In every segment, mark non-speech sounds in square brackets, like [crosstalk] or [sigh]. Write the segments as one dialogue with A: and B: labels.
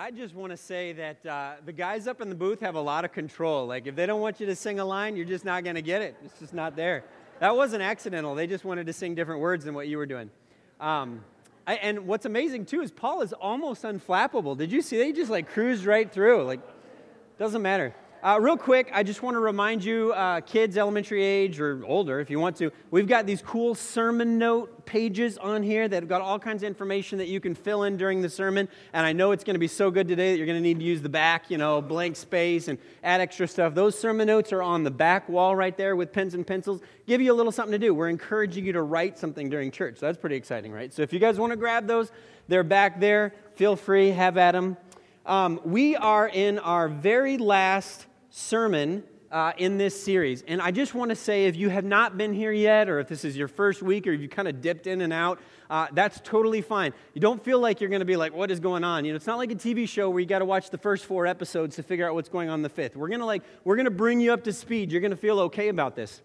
A: I just want to say that uh, the guys up in the booth have a lot of control. Like, if they don't want you to sing a line, you're just not going to get it. It's just not there. That wasn't accidental. They just wanted to sing different words than what you were doing. Um, I, and what's amazing, too, is Paul is almost unflappable. Did you see? They just like cruised right through. Like, doesn't matter. Uh, real quick, I just want to remind you, uh, kids, elementary age or older, if you want to, we've got these cool sermon note pages on here that have got all kinds of information that you can fill in during the sermon. And I know it's going to be so good today that you're going to need to use the back, you know, blank space and add extra stuff. Those sermon notes are on the back wall right there with pens and pencils. Give you a little something to do. We're encouraging you to write something during church. So that's pretty exciting, right? So if you guys want to grab those, they're back there. Feel free, have at them. Um, we are in our very last sermon uh, in this series. And I just want to say if you have not been here yet, or if this is your first week, or you kind of dipped in and out, uh, that's totally fine. You don't feel like you're going to be like, what is going on? You know, it's not like a TV show where you got to watch the first four episodes to figure out what's going on in the fifth. We're going to like, we're going to bring you up to speed. You're going to feel okay about this.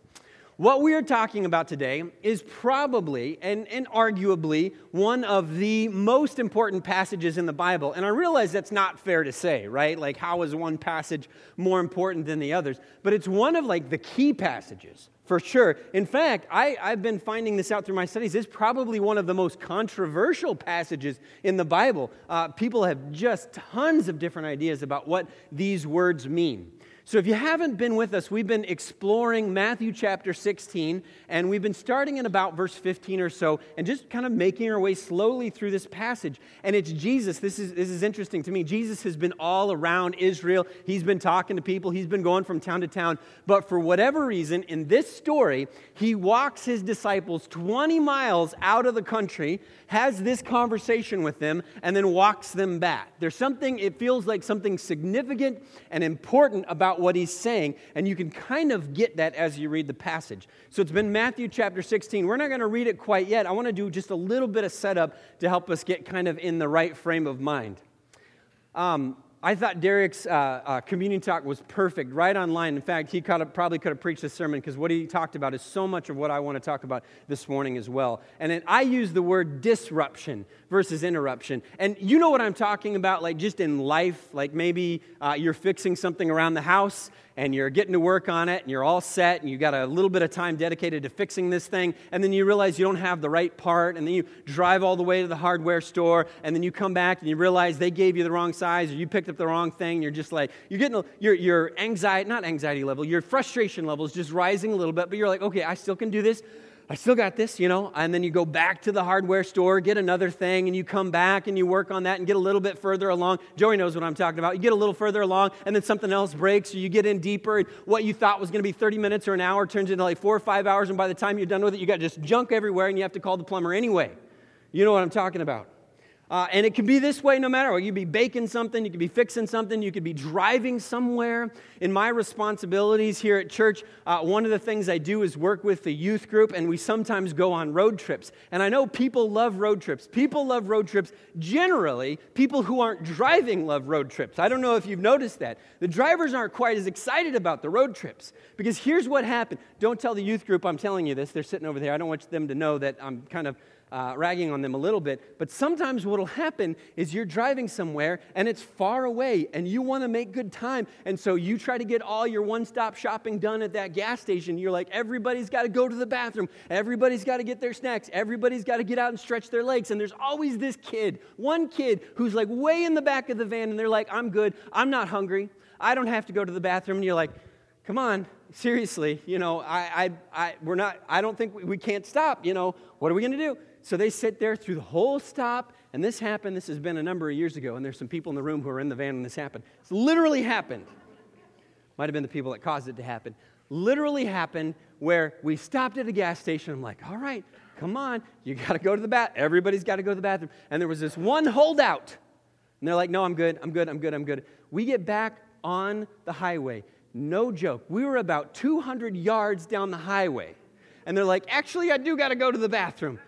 A: What we are talking about today is probably and, and arguably one of the most important passages in the Bible. And I realize that's not fair to say, right? Like, how is one passage more important than the others? But it's one of like the key passages for sure. In fact, I, have been finding this out through my studies. It's probably one of the most controversial passages in the Bible. Uh, people have just tons of different ideas about what these words mean. So, if you haven't been with us, we've been exploring Matthew chapter 16, and we've been starting in about verse 15 or so, and just kind of making our way slowly through this passage. And it's Jesus. This is, this is interesting to me. Jesus has been all around Israel. He's been talking to people, he's been going from town to town. But for whatever reason, in this story, he walks his disciples 20 miles out of the country, has this conversation with them, and then walks them back. There's something, it feels like something significant and important about what he's saying, and you can kind of get that as you read the passage. So it's been Matthew chapter 16. We're not going to read it quite yet. I want to do just a little bit of setup to help us get kind of in the right frame of mind. Um, I thought Derek's uh, uh, communion talk was perfect, right on line. In fact, he could have, probably could have preached this sermon because what he talked about is so much of what I want to talk about this morning as well. And then I use the word disruption versus interruption. And you know what I'm talking about, like just in life, like maybe uh, you're fixing something around the house and you're getting to work on it and you're all set and you got a little bit of time dedicated to fixing this thing and then you realize you don't have the right part and then you drive all the way to the hardware store and then you come back and you realize they gave you the wrong size or you picked up the wrong thing and you're just like you're getting your, your anxiety not anxiety level your frustration level is just rising a little bit but you're like okay i still can do this I still got this, you know. And then you go back to the hardware store, get another thing, and you come back and you work on that and get a little bit further along. Joey knows what I'm talking about. You get a little further along, and then something else breaks, or you get in deeper, and what you thought was going to be 30 minutes or an hour turns into like four or five hours, and by the time you're done with it, you got just junk everywhere, and you have to call the plumber anyway. You know what I'm talking about. Uh, and it can be this way no matter what. You could be baking something, you could be fixing something, you could be driving somewhere. In my responsibilities here at church, uh, one of the things I do is work with the youth group, and we sometimes go on road trips. And I know people love road trips. People love road trips. Generally, people who aren't driving love road trips. I don't know if you've noticed that. The drivers aren't quite as excited about the road trips because here's what happened. Don't tell the youth group I'm telling you this. They're sitting over there. I don't want them to know that I'm kind of uh, ragging on them a little bit, but sometimes what will happen is you're driving somewhere and it's far away and you want to make good time. And so you try to get all your one stop shopping done at that gas station. You're like, everybody's got to go to the bathroom, everybody's got to get their snacks, everybody's got to get out and stretch their legs. And there's always this kid, one kid who's like way in the back of the van and they're like, I'm good, I'm not hungry, I don't have to go to the bathroom. And you're like, come on, seriously, you know, I, I, I, we're not, I don't think we, we can't stop, you know, what are we going to do? So they sit there through the whole stop, and this happened. This has been a number of years ago, and there's some people in the room who are in the van when this happened. It's literally happened. Might have been the people that caused it to happen. Literally happened where we stopped at a gas station. I'm like, all right, come on, you got to go to the bath. Everybody's got to go to the bathroom. And there was this one holdout. And they're like, no, I'm good, I'm good, I'm good, I'm good. We get back on the highway. No joke. We were about 200 yards down the highway. And they're like, actually, I do got to go to the bathroom.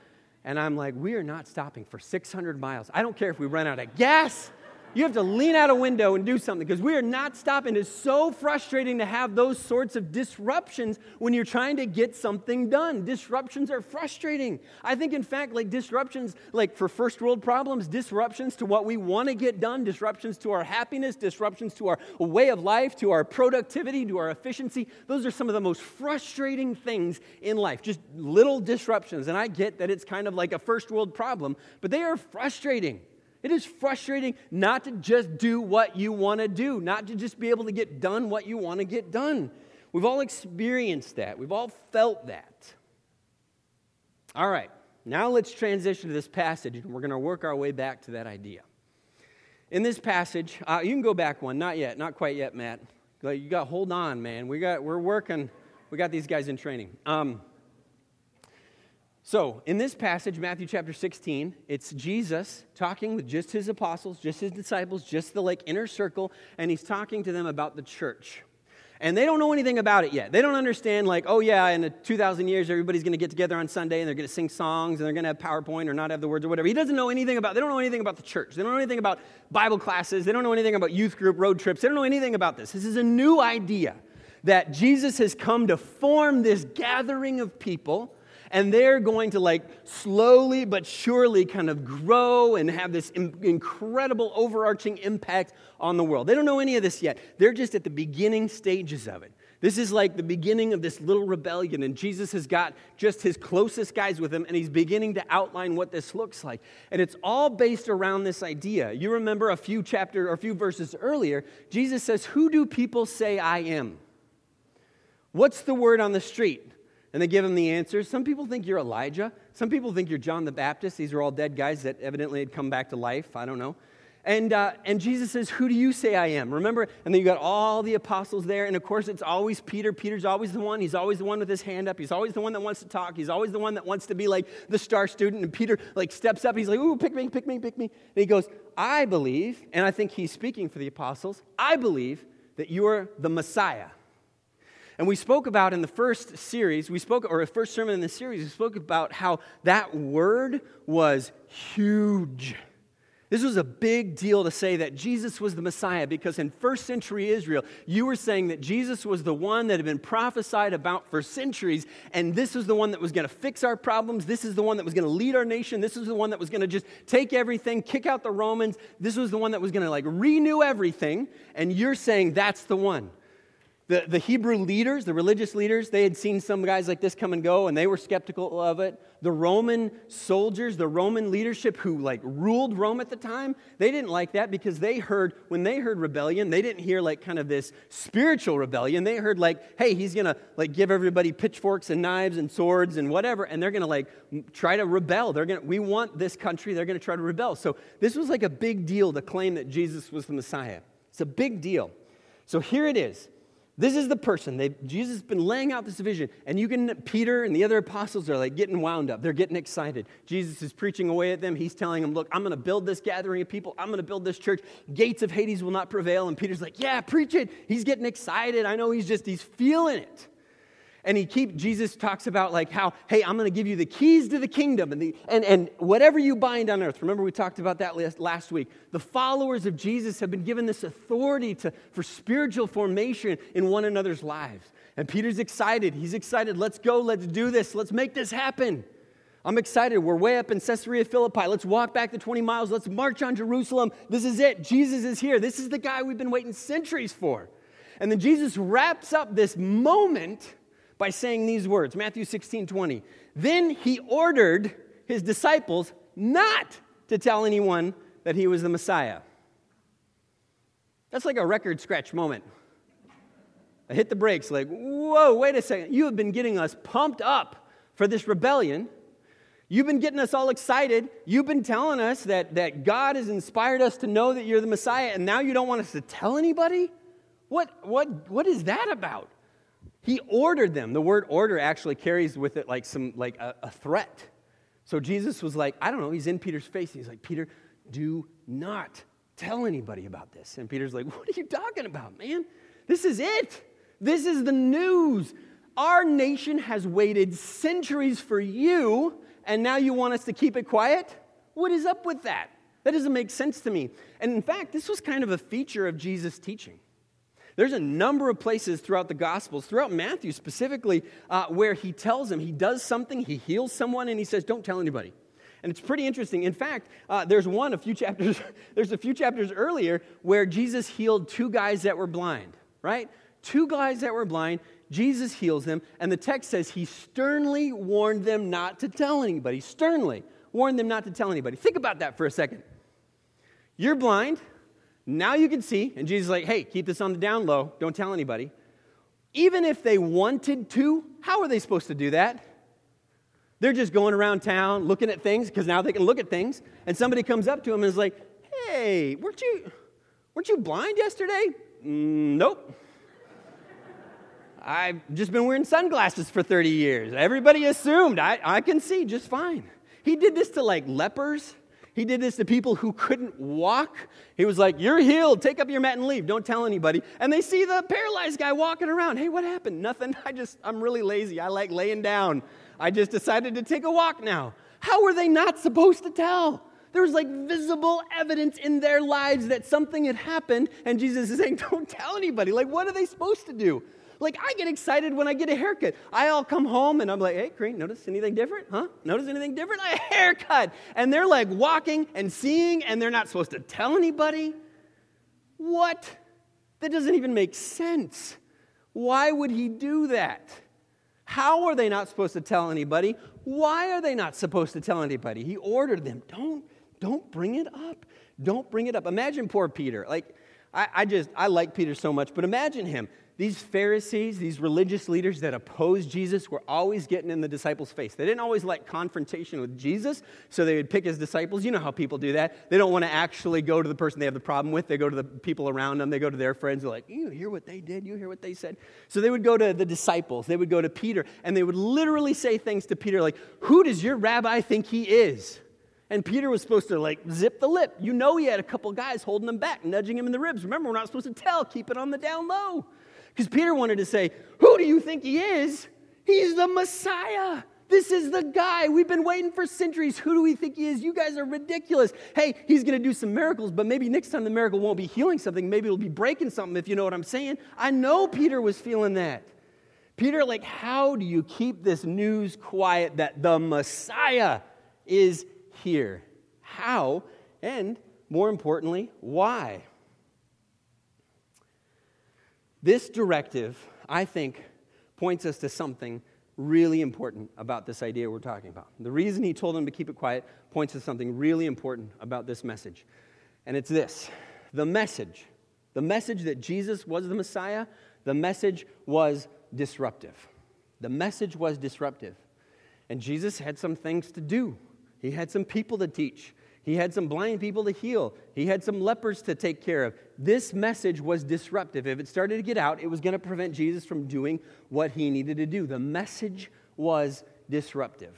A: And I'm like, we are not stopping for 600 miles. I don't care if we run out of gas. You have to lean out a window and do something because we are not stopping. It's so frustrating to have those sorts of disruptions when you're trying to get something done. Disruptions are frustrating. I think, in fact, like disruptions, like for first world problems, disruptions to what we want to get done, disruptions to our happiness, disruptions to our way of life, to our productivity, to our efficiency, those are some of the most frustrating things in life. Just little disruptions. And I get that it's kind of like a first world problem, but they are frustrating. It is frustrating not to just do what you want to do, not to just be able to get done what you want to get done. We've all experienced that, we've all felt that. All right, now let's transition to this passage, and we're going to work our way back to that idea. In this passage, uh, you can go back one, not yet, not quite yet, Matt. You got hold on, man. We got we're working. We got these guys in training. Um, so, in this passage, Matthew chapter 16, it's Jesus talking with just his apostles, just his disciples, just the like inner circle, and he's talking to them about the church. And they don't know anything about it yet. They don't understand, like, oh, yeah, in 2,000 years, everybody's going to get together on Sunday and they're going to sing songs and they're going to have PowerPoint or not have the words or whatever. He doesn't know anything about, they don't know anything about the church. They don't know anything about Bible classes. They don't know anything about youth group road trips. They don't know anything about this. This is a new idea that Jesus has come to form this gathering of people and they're going to like slowly but surely kind of grow and have this incredible overarching impact on the world. They don't know any of this yet. They're just at the beginning stages of it. This is like the beginning of this little rebellion, and Jesus has got just his closest guys with him, and he's beginning to outline what this looks like. And it's all based around this idea. You remember a few chapter or a few verses earlier, Jesus says, Who do people say I am? What's the word on the street? And they give him the answers. Some people think you're Elijah. Some people think you're John the Baptist. These are all dead guys that evidently had come back to life. I don't know. And, uh, and Jesus says, Who do you say I am? Remember? And then you got all the apostles there. And of course, it's always Peter. Peter's always the one. He's always the one with his hand up. He's always the one that wants to talk. He's always the one that wants to be like the star student. And Peter like steps up. He's like, Ooh, pick me, pick me, pick me. And he goes, I believe, and I think he's speaking for the apostles, I believe that you are the Messiah. And we spoke about in the first series, we spoke, or the first sermon in the series, we spoke about how that word was huge. This was a big deal to say that Jesus was the Messiah because in first century Israel, you were saying that Jesus was the one that had been prophesied about for centuries, and this was the one that was going to fix our problems. This is the one that was going to lead our nation. This is the one that was going to just take everything, kick out the Romans. This was the one that was going to like renew everything, and you're saying that's the one. The, the Hebrew leaders, the religious leaders, they had seen some guys like this come and go and they were skeptical of it. The Roman soldiers, the Roman leadership who like ruled Rome at the time, they didn't like that because they heard, when they heard rebellion, they didn't hear like kind of this spiritual rebellion. They heard like, hey, he's gonna like give everybody pitchforks and knives and swords and whatever, and they're gonna like try to rebel. They're gonna, we want this country, they're gonna try to rebel. So this was like a big deal to claim that Jesus was the Messiah. It's a big deal. So here it is. This is the person. They, Jesus has been laying out this vision, and you can, Peter and the other apostles are like getting wound up. They're getting excited. Jesus is preaching away at them. He's telling them, Look, I'm going to build this gathering of people. I'm going to build this church. Gates of Hades will not prevail. And Peter's like, Yeah, preach it. He's getting excited. I know he's just, he's feeling it and he keep jesus talks about like how hey i'm going to give you the keys to the kingdom and, the, and, and whatever you bind on earth remember we talked about that last, last week the followers of jesus have been given this authority to, for spiritual formation in one another's lives and peter's excited he's excited let's go let's do this let's make this happen I'm excited. We're way up in Caesarea Philippi. Let's walk back the 20 miles. Let's march on Jerusalem. This is it. Jesus is here. This is the guy we've been waiting centuries for. And then Jesus wraps up this moment by saying these words Matthew 16 20. Then he ordered his disciples not to tell anyone that he was the Messiah. That's like a record scratch moment. I hit the brakes, like, whoa, wait a second. You have been getting us pumped up for this rebellion. You've been getting us all excited. You've been telling us that, that God has inspired us to know that you're the Messiah, and now you don't want us to tell anybody? What, what, what is that about? He ordered them. The word order actually carries with it like some like a, a threat. So Jesus was like, I don't know, he's in Peter's face. And He's like, Peter, do not tell anybody about this. And Peter's like, What are you talking about, man? This is it. This is the news. Our nation has waited centuries for you, and now you want us to keep it quiet? What is up with that? That doesn't make sense to me. And in fact, this was kind of a feature of Jesus' teaching. There's a number of places throughout the Gospels, throughout Matthew specifically, uh, where he tells them he does something, he heals someone, and he says, Don't tell anybody. And it's pretty interesting. In fact, uh, there's one a few chapters, [laughs] there's a few chapters earlier where Jesus healed two guys that were blind, right? Two guys that were blind. Jesus heals them, and the text says he sternly warned them not to tell anybody. Sternly warned them not to tell anybody. Think about that for a second. You're blind, now you can see, and Jesus is like, hey, keep this on the down low, don't tell anybody. Even if they wanted to, how are they supposed to do that? They're just going around town looking at things because now they can look at things. And somebody comes up to them and is like, hey, weren't you, weren't you blind yesterday? Mm, nope. [laughs] I've just been wearing sunglasses for 30 years. Everybody assumed I, I can see just fine. He did this to like lepers. He did this to people who couldn't walk. He was like, You're healed. Take up your mat and leave. Don't tell anybody. And they see the paralyzed guy walking around. Hey, what happened? Nothing. [laughs] I just, I'm really lazy. I like laying down. I just decided to take a walk now. How were they not supposed to tell? There was like visible evidence in their lives that something had happened, and Jesus is saying, [laughs] Don't tell anybody. Like, what are they supposed to do? Like, I get excited when I get a haircut. I all come home and I'm like, hey, Crane, notice anything different? Huh? Notice anything different? A haircut. And they're like walking and seeing, and they're not supposed to tell anybody. What? That doesn't even make sense. Why would he do that? How are they not supposed to tell anybody? Why are they not supposed to tell anybody? He ordered them, don't, don't bring it up. Don't bring it up. Imagine poor Peter. Like, I, I just, I like Peter so much, but imagine him. These Pharisees, these religious leaders that opposed Jesus, were always getting in the disciples' face. They didn't always like confrontation with Jesus, so they would pick his disciples. You know how people do that. They don't want to actually go to the person they have the problem with. They go to the people around them. They go to their friends. They're like, You hear what they did? You hear what they said? So they would go to the disciples. They would go to Peter, and they would literally say things to Peter like, Who does your rabbi think he is? And Peter was supposed to like zip the lip. You know, he had a couple guys holding him back, nudging him in the ribs. Remember, we're not supposed to tell, keep it on the down low. Because Peter wanted to say, Who do you think he is? He's the Messiah. This is the guy. We've been waiting for centuries. Who do we think he is? You guys are ridiculous. Hey, he's going to do some miracles, but maybe next time the miracle won't be healing something. Maybe it'll be breaking something, if you know what I'm saying. I know Peter was feeling that. Peter, like, how do you keep this news quiet that the Messiah is here? How? And more importantly, why? This directive, I think, points us to something really important about this idea we're talking about. The reason he told them to keep it quiet points to something really important about this message. And it's this the message, the message that Jesus was the Messiah, the message was disruptive. The message was disruptive. And Jesus had some things to do, he had some people to teach, he had some blind people to heal. He had some lepers to take care of. This message was disruptive. If it started to get out, it was going to prevent Jesus from doing what he needed to do. The message was disruptive.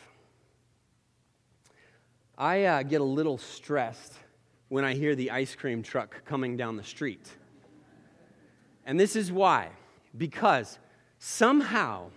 A: I uh, get a little stressed when I hear the ice cream truck coming down the street. And this is why. Because somehow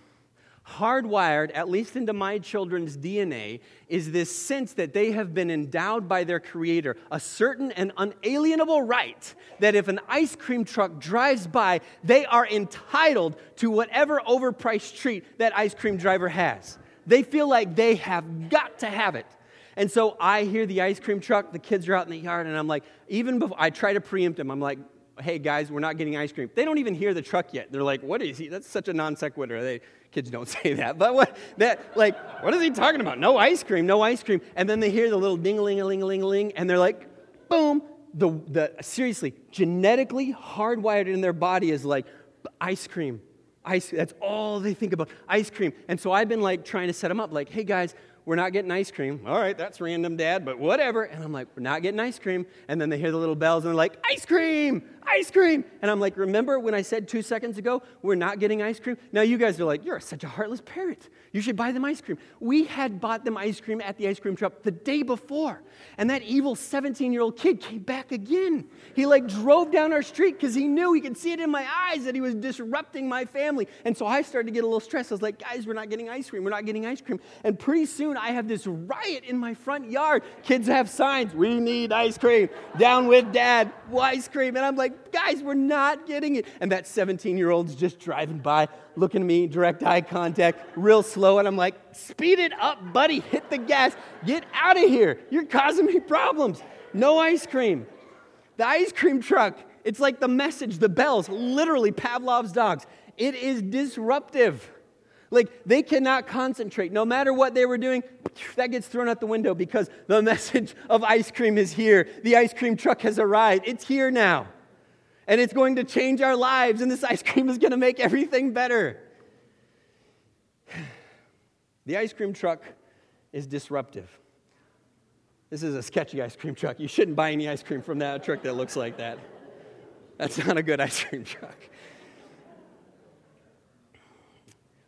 A: hardwired, at least into my children's DNA, is this sense that they have been endowed by their Creator a certain and unalienable right that if an ice cream truck drives by, they are entitled to whatever overpriced treat that ice cream driver has. They feel like they have got to have it. And so I hear the ice cream truck, the kids are out in the yard, and I'm like, even before I try to preempt them, I'm like, hey guys, we're not getting ice cream. They don't even hear the truck yet. They're like, what is he? That's such a non sequitur. They, kids don't [laughs] say that, but what that like, what is he talking about? No ice cream, no ice cream. And then they hear the little ding a ling a ling a ling a ling, and they're like, boom. The, the seriously, genetically hardwired in their body is like ice cream. Ice, that's all they think about, ice cream. And so I've been like trying to set them up, like, hey guys, we're not getting ice cream. All right, that's random, Dad, but whatever. And I'm like, we're not getting ice cream. And then they hear the little bells and they're like, ice cream, ice cream. And I'm like, remember when I said two seconds ago, we're not getting ice cream? Now you guys are like, you're such a heartless parent. You should buy them ice cream. We had bought them ice cream at the ice cream shop the day before. And that evil 17 year old kid came back again. He like drove down our street because he knew he could see it in my eyes that he was disrupting my family. And so I started to get a little stressed. I was like, guys, we're not getting ice cream. We're not getting ice cream. And pretty soon I have this riot in my front yard. Kids have signs, we need ice cream. Down with dad, ice cream. And I'm like, guys, we're not getting it. And that 17 year old's just driving by, looking at me, direct eye contact, real slow. And I'm like, speed it up, buddy. Hit the gas. Get out of here. You're causing me problems. No ice cream. The ice cream truck, it's like the message, the bells, literally Pavlov's dogs. It is disruptive. Like they cannot concentrate. No matter what they were doing, [sniffs] that gets thrown out the window because the [laughs] message of ice cream is here. The ice cream truck has arrived. It's here now. And it's going to change our lives, and this [laughs] ice cream is going to make everything better. [sighs] The ice cream truck is disruptive. This is a sketchy ice cream truck. You shouldn't buy any ice cream from that truck that looks like that. That's not a good ice cream truck.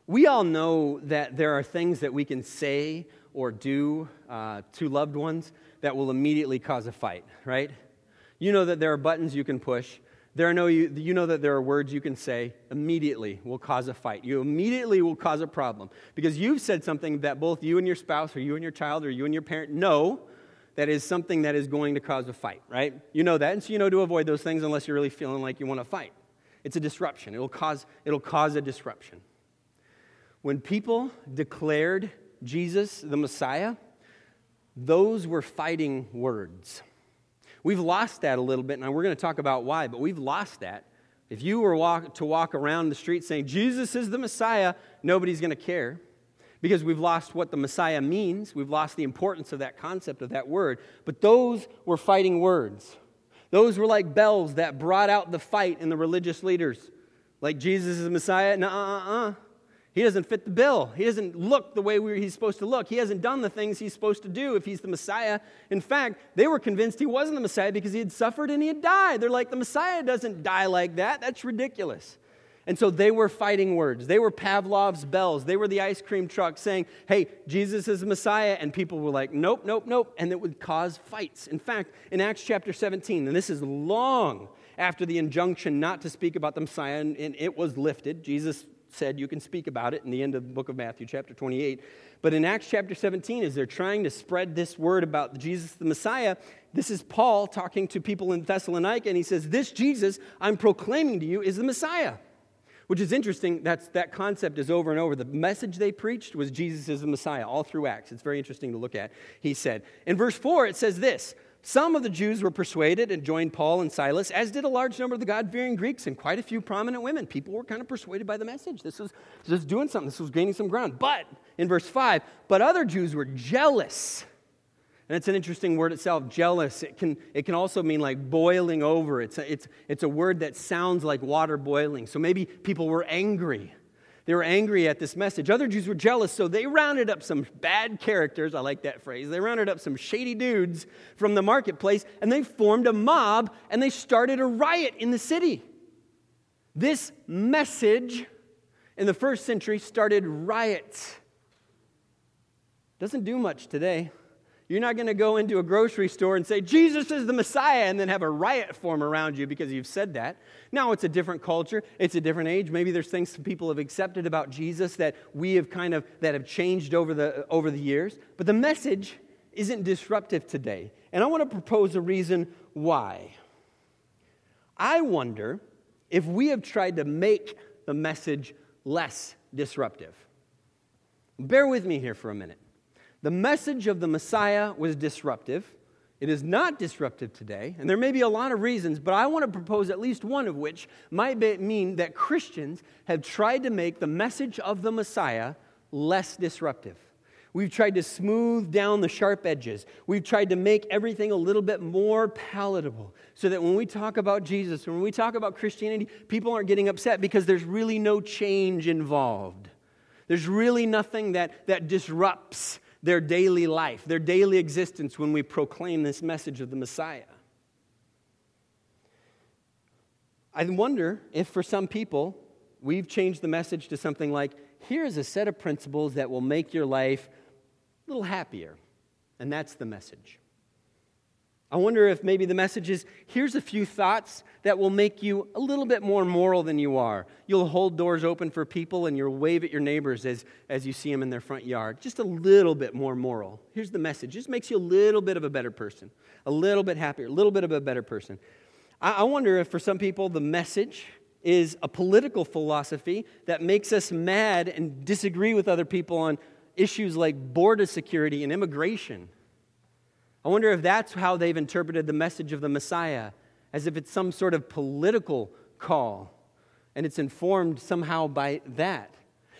A: We all know that there are things that we can say or do uh, to loved ones that will immediately cause a fight, right? You know that there are buttons you can push. There are no, you, you know that there are words you can say immediately will cause a fight. You immediately will cause a problem because you've said something that both you and your spouse, or you and your child, or you and your parent know that is something that is going to cause a fight, right? You know that, and so you know to avoid those things unless you're really feeling like you want to fight. It's a disruption. It'll cause, it'll cause a disruption. When people declared Jesus the Messiah, those were fighting words. We've lost that a little bit, and we're going to talk about why, but we've lost that. If you were walk, to walk around the street saying, Jesus is the Messiah, nobody's going to care because we've lost what the Messiah means. We've lost the importance of that concept, of that word. But those were fighting words. Those were like bells that brought out the fight in the religious leaders. Like Jesus is the Messiah? No, uh, uh, uh. He doesn't fit the bill. He doesn't look the way he's supposed to look. He hasn't done the things he's supposed to do if he's the Messiah. In fact, they were convinced he wasn't the Messiah because he had suffered and he had died. They're like, the Messiah doesn't die like that. That's ridiculous. And so they were fighting words. They were Pavlov's bells. They were the ice cream truck saying, hey, Jesus is the Messiah. And people were like, nope, nope, nope. And it would cause fights. In fact, in Acts chapter 17, and this is long after the injunction not to speak about the Messiah, and it was lifted, Jesus said you can speak about it in the end of the book of Matthew, chapter 28. But in Acts chapter 17, as they're trying to spread this word about Jesus the Messiah, this is Paul talking to people in Thessalonica, and he says, This Jesus I'm proclaiming to you is the Messiah. Which is interesting, that's, that concept is over and over. The message they preached was Jesus is the Messiah, all through Acts. It's very interesting to look at, he said. In verse 4, it says this some of the Jews were persuaded and joined Paul and Silas, as did a large number of the God fearing Greeks and quite a few prominent women. People were kind of persuaded by the message. This was just doing something, this was gaining some ground. But, in verse 5, but other Jews were jealous. And it's an interesting word itself, jealous. It can, it can also mean like boiling over. It's a, it's, it's a word that sounds like water boiling. So maybe people were angry they were angry at this message. Other Jews were jealous, so they rounded up some bad characters. I like that phrase. They rounded up some shady dudes from the marketplace and they formed a mob and they started a riot in the city. This message in the first century started riots. Doesn't do much today. You're not going to go into a grocery store and say, Jesus is the Messiah, and then have a riot form around you because you've said that. Now, it's a different culture, it's a different age. Maybe there's things people have accepted about Jesus that we have kind of, that have changed over the, over the years. But the message isn't disruptive today. And I want to propose a reason why. I wonder if we have tried to make the message less disruptive. Bear with me here for a minute. The message of the Messiah was disruptive. It is not disruptive today, and there may be a lot of reasons, but I want to propose at least one of which might be, mean that Christians have tried to make the message of the Messiah less disruptive. We've tried to smooth down the sharp edges. We've tried to make everything a little bit more palatable so that when we talk about Jesus, when we talk about Christianity, people aren't getting upset because there's really no change involved. There's really nothing that, that disrupts their daily life, their daily existence when we proclaim this message of the Messiah. I wonder if for some people, we've changed the message to something like here's a set of principles that will make your life a little happier. And that's the message. I wonder if maybe the message is here's a few thoughts that will make you a little bit more moral than you are. You'll hold doors open for people and you'll wave at your neighbors as, as you see them in their front yard. Just a little bit more moral. Here's the message just makes you a little bit of a better person, a little bit happier, a little bit of a better person. I, I wonder if for some people the message is a political philosophy that makes us mad and disagree with other people on issues like border security and immigration. I wonder if that's how they've interpreted the message of the Messiah, as if it's some sort of political call, and it's informed somehow by that.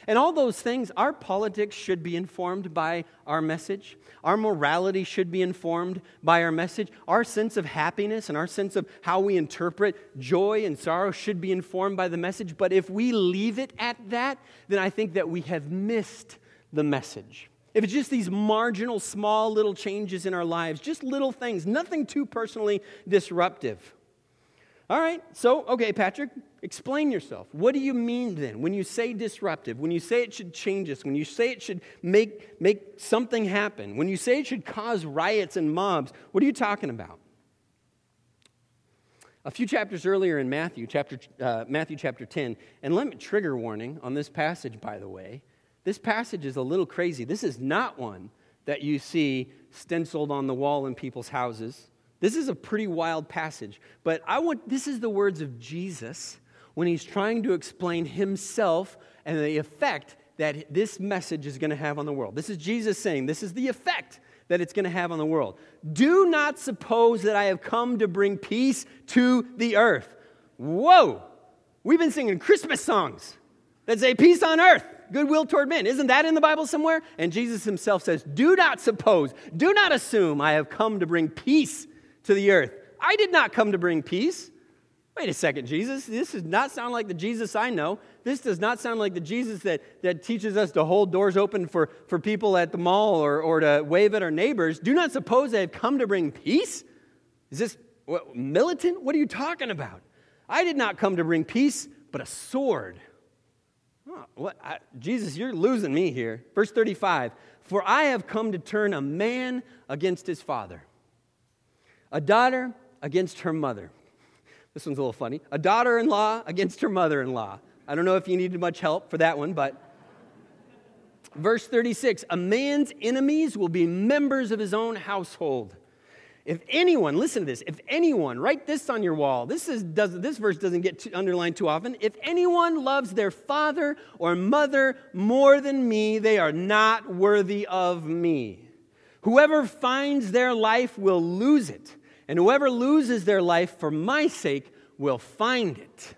A: And all those things, our politics should be informed by our message. Our morality should be informed by our message. Our sense of happiness and our sense of how we interpret joy and sorrow should be informed by the message. But if we leave it at that, then I think that we have missed the message. If it's just these marginal, small little changes in our lives, just little things, nothing too personally disruptive. All right, so, okay, Patrick, explain yourself. What do you mean then when you say disruptive, when you say it should change us, when you say it should make, make something happen, when you say it should cause riots and mobs? What are you talking about? A few chapters earlier in Matthew, chapter, uh, Matthew chapter 10, and let me trigger warning on this passage, by the way. This passage is a little crazy. This is not one that you see stenciled on the wall in people's houses. This is a pretty wild passage, but I want this is the words of Jesus when he's trying to explain himself and the effect that this message is going to have on the world. This is Jesus saying, this is the effect that it's going to have on the world. Do not suppose that I have come to bring peace to the earth. Whoa! We've been singing Christmas songs that say peace on earth goodwill toward men. Isn't that in the Bible somewhere? And Jesus himself says, Do not suppose, do not assume I have come to bring peace to the earth. I did not come to bring peace. Wait a second, Jesus. This does not sound like the Jesus I know. This does not sound like the Jesus that, that teaches us to hold doors open for, for people at the mall or, or to wave at our neighbors. Do not suppose I have come to bring peace. Is this what, militant? What are you talking about? I did not come to bring peace, but a sword. What? I, Jesus, you're losing me here. Verse 35 For I have come to turn a man against his father, a daughter against her mother. This one's a little funny. A daughter in law against her mother in law. I don't know if you needed much help for that one, but. Verse 36 A man's enemies will be members of his own household. If anyone, listen to this, if anyone, write this on your wall. This, is, does, this verse doesn't get too, underlined too often. If anyone loves their father or mother more than me, they are not worthy of me. Whoever finds their life will lose it, and whoever loses their life for my sake will find it.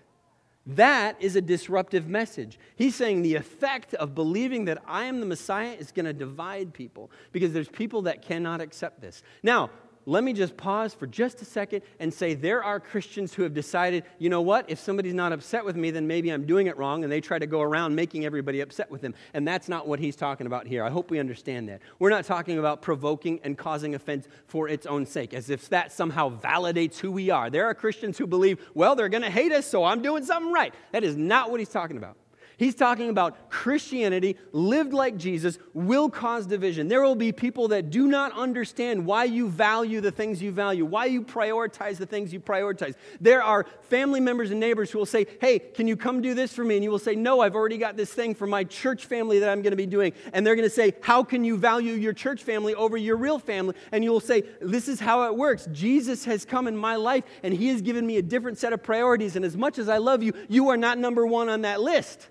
A: That is a disruptive message. He's saying the effect of believing that I am the Messiah is going to divide people because there's people that cannot accept this. Now, let me just pause for just a second and say there are Christians who have decided, you know what, if somebody's not upset with me, then maybe I'm doing it wrong, and they try to go around making everybody upset with them. And that's not what he's talking about here. I hope we understand that. We're not talking about provoking and causing offense for its own sake, as if that somehow validates who we are. There are Christians who believe, well, they're going to hate us, so I'm doing something right. That is not what he's talking about. He's talking about Christianity lived like Jesus will cause division. There will be people that do not understand why you value the things you value, why you prioritize the things you prioritize. There are family members and neighbors who will say, Hey, can you come do this for me? And you will say, No, I've already got this thing for my church family that I'm going to be doing. And they're going to say, How can you value your church family over your real family? And you will say, This is how it works. Jesus has come in my life and he has given me a different set of priorities. And as much as I love you, you are not number one on that list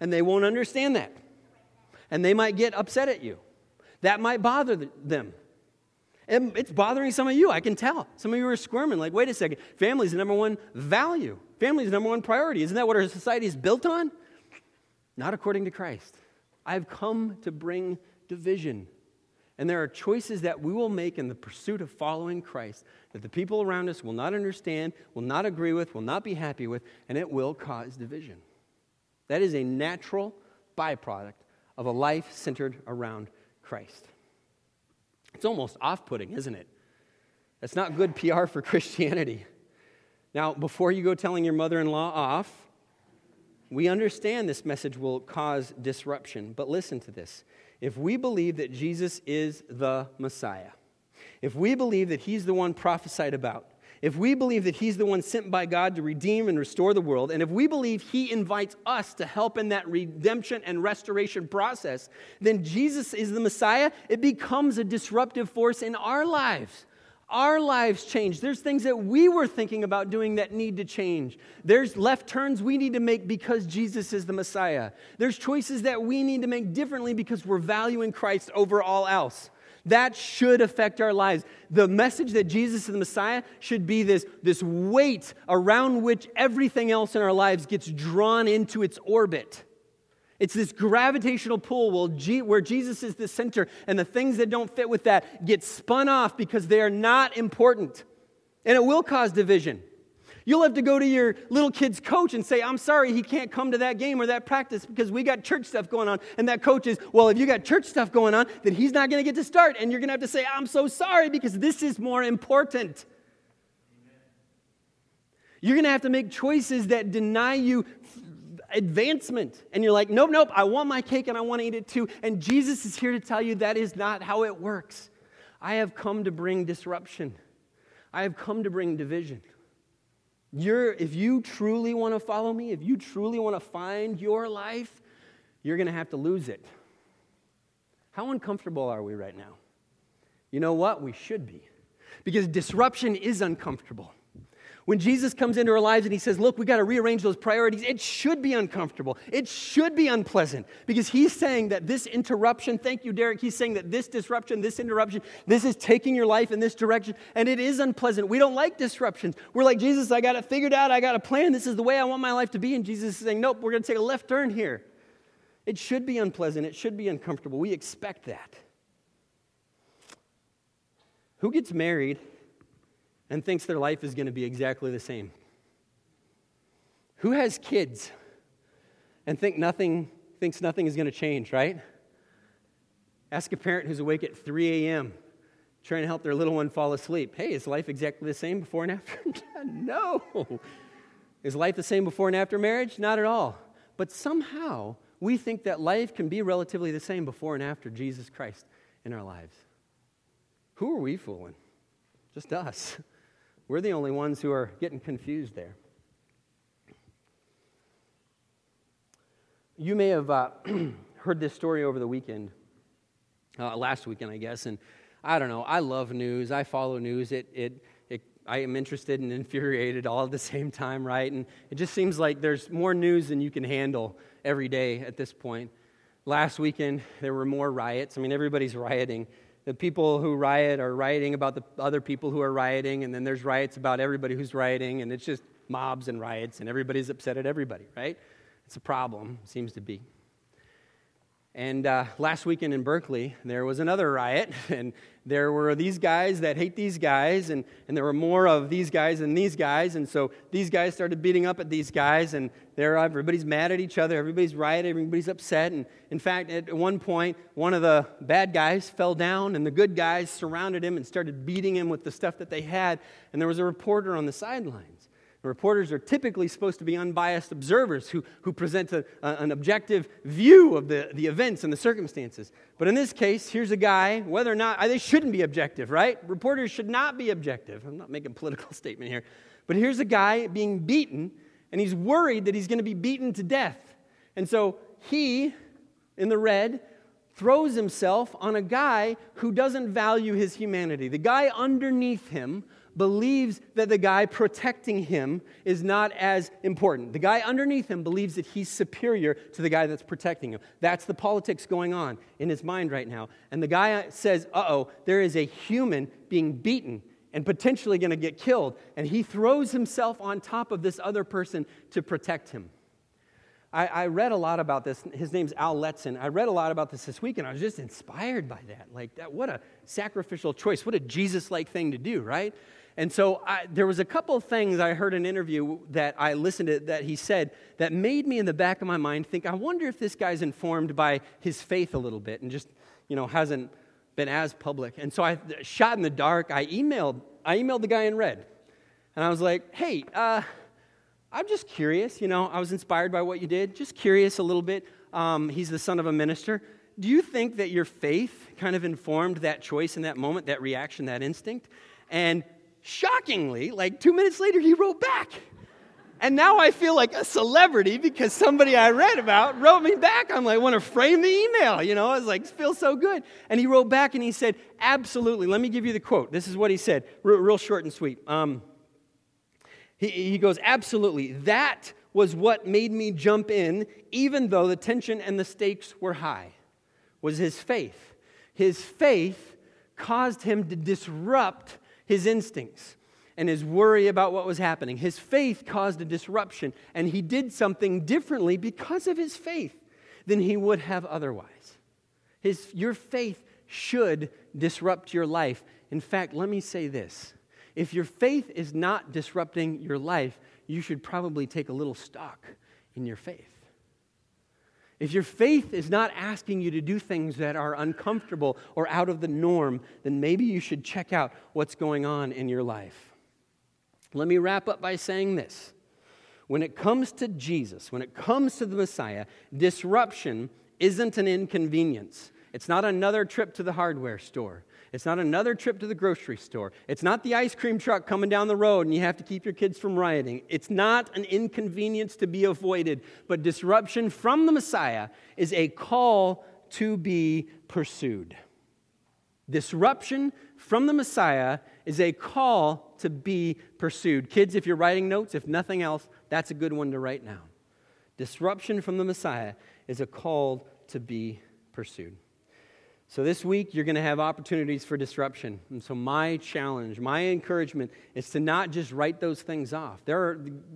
A: and they won't understand that. And they might get upset at you. That might bother them. And it's bothering some of you, I can tell. Some of you are squirming, like, wait a second, family's the number one value. Family's the number one priority. Isn't that what our society is built on? Not according to Christ. I've come to bring division. And there are choices that we will make in the pursuit of following Christ that the people around us will not understand, will not agree with, will not be happy with, and it will cause division. That is a natural byproduct of a life centered around Christ. It's almost off putting, isn't it? That's not good PR for [laughs] Christianity. Now, before you go telling your mother in law off, we understand this message will cause disruption. But listen to this. If we believe that Jesus is the Messiah, if we believe that he's the one prophesied about, if we believe that he's the one sent by God to redeem and restore the world, and if we believe he invites us to help in that redemption and restoration process, then Jesus is the Messiah. It becomes a disruptive force in our lives our lives change. There's things that we were thinking about doing that need to change. There's left turns we need to make because Jesus is the Messiah. There's choices that we need to make differently because we're valuing Christ over all else. That should affect our lives. The message that Jesus is the Messiah should be this, this weight around which everything else in our lives gets drawn into its orbit. It's this gravitational pull where Jesus is the center, and the things that don't fit with that get spun off because they are not important. And it will cause division. You'll have to go to your little kid's coach and say, I'm sorry, he can't come to that game or that practice because we got church stuff going on. And that coach is, well, if you got church stuff going on, then he's not going to get to start. And you're going to have to say, I'm so sorry because this is more important. You're going to have to make choices that deny you advancement. And you're like, nope, nope, I want my cake and I want to eat it too. And Jesus is here to tell you that is not how it works. I have come to bring disruption, I have come to bring division. You're, if you truly want to follow me, if you truly want to find your life, you're going to have to lose it. How uncomfortable are we right now? You know what? We should be. Because disruption is uncomfortable. When Jesus comes into our lives and he says, Look, we got to rearrange those priorities, it should be uncomfortable. It should be unpleasant because he's saying that this interruption, thank you, Derek, he's saying that this disruption, this interruption, this is taking your life in this direction, and it is unpleasant. We don't like disruptions. We're like, Jesus, I got it figured out, I got a plan, this is the way I want my life to be. And Jesus is saying, Nope, we're going to take a left turn here. It should be unpleasant, it should be uncomfortable. We expect that. Who gets married? And thinks their life is going to be exactly the same? Who has kids and think nothing, thinks nothing is going to change, right? Ask a parent who's awake at 3 a.m. trying to help their little one fall asleep. Hey, is life exactly the same before and after? [laughs] no. Is life the same before and after marriage? Not at all. But somehow we think that life can be relatively the same before and after Jesus Christ in our lives. Who are we fooling? Just us. We're the only ones who are getting confused there. You may have uh, [clears throat] heard this story over the weekend, uh, last weekend, I guess, and I don't know. I love news. I follow news. It, it, it, I am interested and [laughs] infuriated all at the same time, right? And it just seems like there's more news than you can handle every day at this point. Last weekend, there were more riots. I mean, everybody's rioting the people who riot are rioting about the other people who are rioting, and then there's riots about everybody who's rioting, and it's just mobs and riots, and everybody's upset at everybody, right? It's a problem, seems to be. And uh, last weekend in Berkeley, there was another riot, [laughs] and there were these guys that hate these guys, and, and there were more of these guys than these guys, and so these guys started beating up at these guys, and there everybody's mad at each other, everybody's rioting, everybody's upset, and in fact, at one point, one of the bad guys fell down, and the good guys surrounded him and started beating him with the stuff that they had, and there was a reporter on the sidelines. Reporters are typically supposed to be unbiased observers who, who present a, a, an objective view of the, the events and the circumstances. But in this case, here's a guy, whether or not, they shouldn't be objective, right? Reporters should not be objective. I'm not making a political [laughs] statement here. But here's a guy being beaten, and he's worried that he's going to be beaten to death. And so he, in the red, throws himself on a guy who doesn't value his humanity. The guy underneath him believes that the guy protecting him is not as important. The guy underneath him believes that he's superior to the guy that's protecting him. That's the politics going on in his mind right now. And the guy says, uh oh, there is a human being beaten and potentially going to get killed. And he throws himself on top of this other person to protect him. I, I, read a lot about this. His name's Al Letson. I read a lot about this this week, and I was just inspired by that. Like, that, what a sacrificial choice. What a Jesus like thing to do, right? And so I, there was a couple of things I heard in an interview that I listened to that he said that made me in the back of my mind think, I wonder if this guy's informed by his faith a little bit and just, you know, hasn't been as public. And so I shot in the dark. I emailed, I emailed the guy in red. And I was like, hey, uh, I'm just curious. You know, I was inspired by what you did, just curious a little bit. Um, he's the son of a minister. Do you think that your faith kind of informed that choice in that moment, that reaction, that instinct? And shockingly, like two minutes later, he wrote back. And now I feel like a celebrity because somebody I read about wrote me back. I'm like, I want to frame the email. You know, I was like, feels so good. And he wrote back and he said, Absolutely. Let me give you the quote. This is what he said, real, real short and sweet. Um, he, he goes, Absolutely. That was what made me jump in, even though the tension and the stakes were high, was his faith. His faith caused him to disrupt his instincts and his worry about what was happening. His faith caused a disruption, and he did something differently because of his faith than he would have otherwise. His, your faith should disrupt your life. In fact, let me say this if your faith is not disrupting your life, you should probably take a little stock in your faith. If your faith is not asking you to do things that are uncomfortable or out of the norm, then maybe you should check out what's going on in your life. Let me wrap up by saying this. When it comes to Jesus, when it comes to the Messiah, disruption isn't an inconvenience. It's not another trip to the hardware store. It's not another trip to the grocery store. It's not the ice cream truck coming down the road and you have to keep your kids from rioting. It's not an inconvenience to be avoided, but disruption from the Messiah is a call to be pursued. Disruption from the Messiah is a call to be pursued. Kids, if you're writing notes, if nothing else, that's a good one to write now. Disruption from the Messiah is a call to be pursued. So, this week, you're going to have opportunities for disruption. And so, my challenge, my encouragement is to not just write those things off. There are,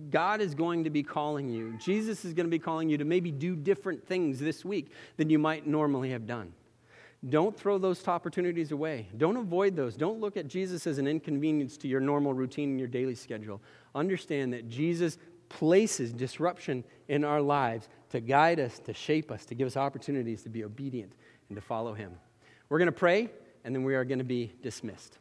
A: God is going to be calling you. Jesus is going to be calling you to maybe do different things this week than you might normally have done. Don't throw those opportunities away. Don't avoid those. Don't look at Jesus as an inconvenience to your normal routine and your daily schedule. Understand that Jesus places disruption in our lives to guide us, to shape us, to give us opportunities to be obedient and to follow Him. We're going to pray, and then we are going to be dismissed.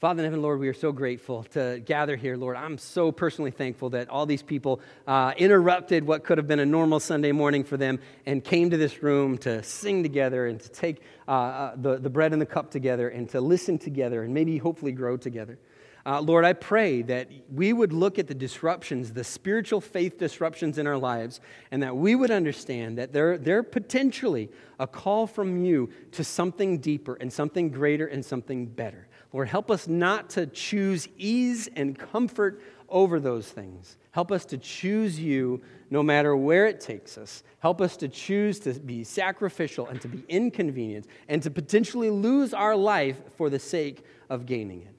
A: Father in heaven, Lord, we are so grateful to gather here, Lord. I'm so personally thankful that all these people uh, interrupted what could have been a normal Sunday morning for them and came to this room to sing together and to take uh, uh, the, the bread and the cup together and to listen together and maybe hopefully grow together. Uh, Lord, I pray that we would look at the disruptions, the spiritual faith disruptions in our lives, and that we would understand that they're, they're potentially a call from you to something deeper and something greater and something better. Lord, help us not to choose ease and comfort over those things. Help us to choose you no matter where it takes us. Help us to choose to be sacrificial and to be inconvenient and to potentially lose our life for the sake of gaining it.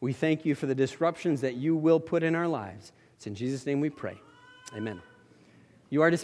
A: We thank you for the disruptions that you will put in our lives. It's in Jesus' name we pray. Amen. You are dismissed.